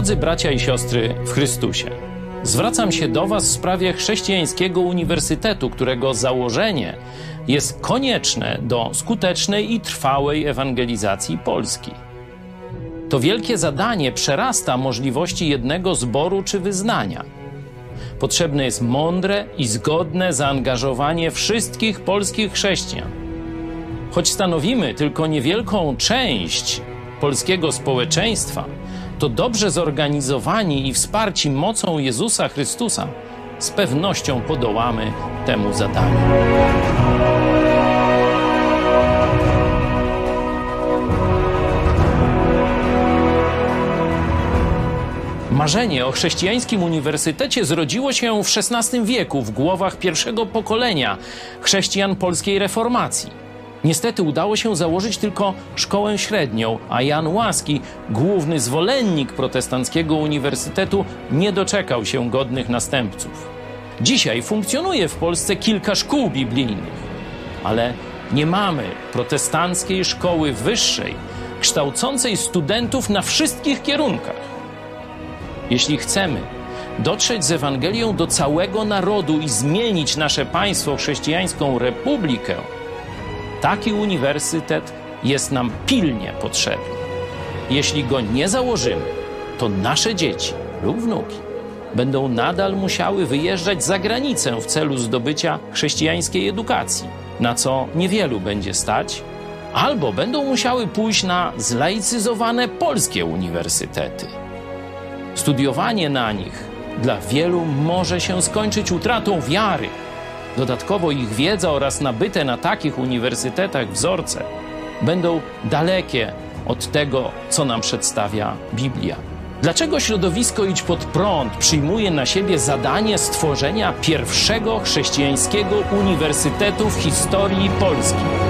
Drodzy bracia i siostry w Chrystusie, zwracam się do Was w sprawie chrześcijańskiego uniwersytetu, którego założenie jest konieczne do skutecznej i trwałej ewangelizacji Polski. To wielkie zadanie przerasta możliwości jednego zboru czy wyznania. Potrzebne jest mądre i zgodne zaangażowanie wszystkich polskich chrześcijan. Choć stanowimy tylko niewielką część polskiego społeczeństwa, to dobrze zorganizowani i wsparci mocą Jezusa Chrystusa z pewnością podołamy temu zadaniu. Marzenie o chrześcijańskim uniwersytecie zrodziło się w XVI wieku w głowach pierwszego pokolenia chrześcijan polskiej reformacji. Niestety udało się założyć tylko szkołę średnią, a Jan Łaski, główny zwolennik protestanckiego uniwersytetu, nie doczekał się godnych następców. Dzisiaj funkcjonuje w Polsce kilka szkół biblijnych, ale nie mamy protestanckiej szkoły wyższej, kształcącej studentów na wszystkich kierunkach. Jeśli chcemy dotrzeć z Ewangelią do całego narodu i zmienić nasze państwo chrześcijańską republikę, taki uniwersytet jest nam pilnie potrzebny. Jeśli go nie założymy, to nasze dzieci lub wnuki będą nadal musiały wyjeżdżać za granicę w celu zdobycia chrześcijańskiej edukacji, na co niewielu będzie stać, albo będą musiały pójść na zlaicyzowane polskie uniwersytety. Studiowanie na nich dla wielu może się skończyć utratą wiary. Dodatkowo ich wiedza oraz nabyte na takich uniwersytetach wzorce będą dalekie od tego, co nam przedstawia Biblia. Dlaczego środowisko Idź pod prąd przyjmuje na siebie zadanie stworzenia pierwszego chrześcijańskiego uniwersytetu w historii Polski?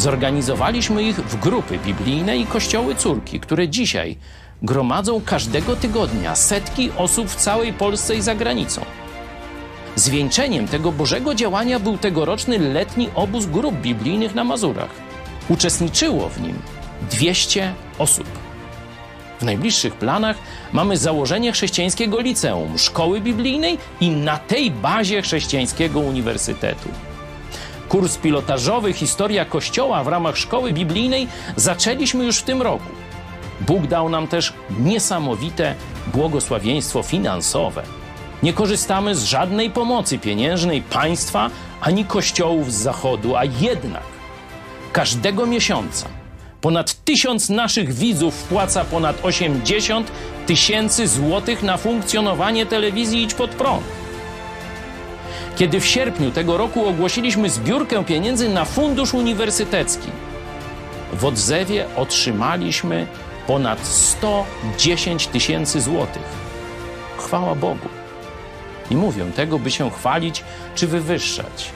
Zorganizowaliśmy ich w grupy biblijne i kościoły córki, które dzisiaj gromadzą każdego tygodnia setki osób w całej Polsce i za granicą. Zwieńczeniem tego Bożego działania był tegoroczny letni obóz grup biblijnych na Mazurach. Uczestniczyło w nim 200 osób. W najbliższych planach mamy założenie chrześcijańskiego liceum, szkoły biblijnej i na tej bazie chrześcijańskiego uniwersytetu. Kurs pilotażowy Historia Kościoła w ramach szkoły biblijnej zaczęliśmy już w tym roku. Bóg dał nam też niesamowite błogosławieństwo finansowe. Nie korzystamy z żadnej pomocy pieniężnej państwa ani kościołów z zachodu, a jednak każdego miesiąca ponad tysiąc naszych widzów wpłaca ponad 80 tysięcy złotych na funkcjonowanie telewizji Idź Pod Prąd. Kiedy w sierpniu tego roku ogłosiliśmy zbiórkę pieniędzy na fundusz uniwersytecki, w odzewie otrzymaliśmy ponad 110 tysięcy złotych. Chwała Bogu. Nie mówię tego, by się chwalić czy wywyższać,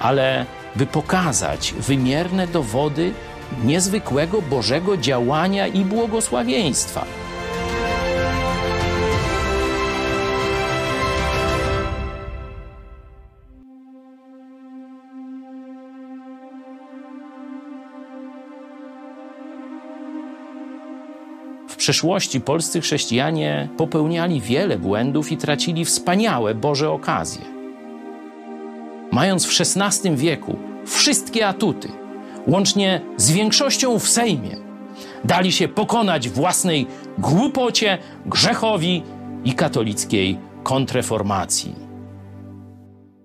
ale by pokazać wymierne dowody niezwykłego Bożego działania i błogosławieństwa. Przeszłości polscy chrześcijanie popełniali wiele błędów i tracili wspaniałe Boże okazje. Mając w XVI wieku wszystkie atuty, łącznie z większością w Sejmie, dali się pokonać własnej głupocie, grzechowi i katolickiej kontreformacji.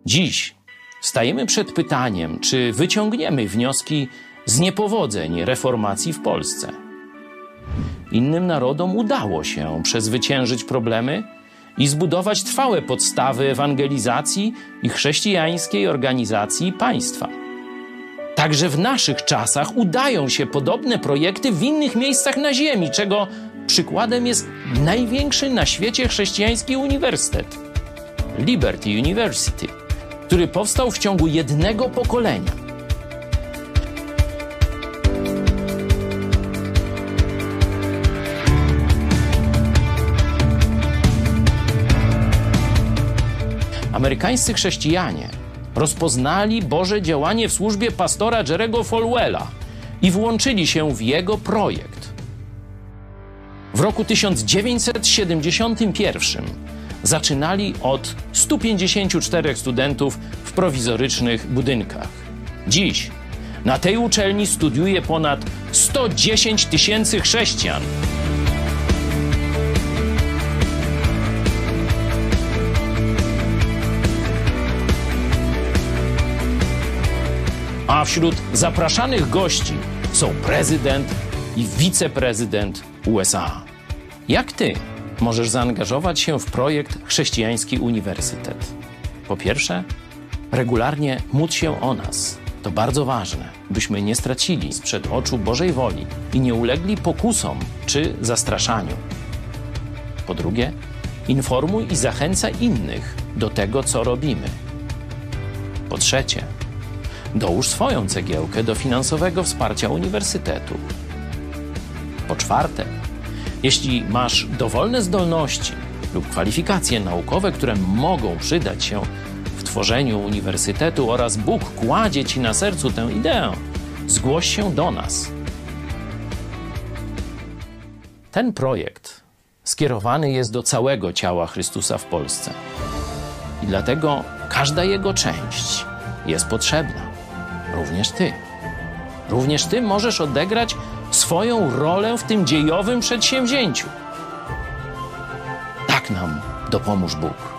Dziś stajemy przed pytaniem, czy wyciągniemy wnioski z niepowodzeń reformacji w Polsce. Innym narodom udało się przezwyciężyć problemy i zbudować trwałe podstawy ewangelizacji i chrześcijańskiej organizacji państwa. Także w naszych czasach udają się podobne projekty w innych miejscach na Ziemi, czego przykładem jest największy na świecie chrześcijański uniwersytet Liberty University, który powstał w ciągu jednego pokolenia. Amerykańscy chrześcijanie rozpoznali Boże działanie w służbie pastora Jerego Falwella i włączyli się w jego projekt. W roku 1971 zaczynali od 154 studentów w prowizorycznych budynkach. Dziś na tej uczelni studiuje ponad 110 tysięcy chrześcijan. A wśród zapraszanych gości są prezydent i wiceprezydent USA. Jak ty możesz zaangażować się w projekt Chrześcijański Uniwersytet? Po pierwsze, regularnie módl się o nas. To bardzo ważne, byśmy nie stracili sprzed oczu Bożej woli i nie ulegli pokusom czy zastraszaniu. Po drugie, informuj i zachęcaj innych do tego, co robimy. Po trzecie, dołóż swoją cegiełkę do finansowego wsparcia uniwersytetu. Po czwarte, jeśli masz dowolne zdolności lub kwalifikacje naukowe, które mogą przydać się w tworzeniu uniwersytetu oraz Bóg kładzie ci na sercu tę ideę, zgłoś się do nas. Ten projekt skierowany jest do całego ciała Chrystusa w Polsce. I dlatego każda jego część jest potrzebna. Również ty. Również ty możesz odegrać swoją rolę w tym dziejowym przedsięwzięciu. Tak nam dopomóż Bóg.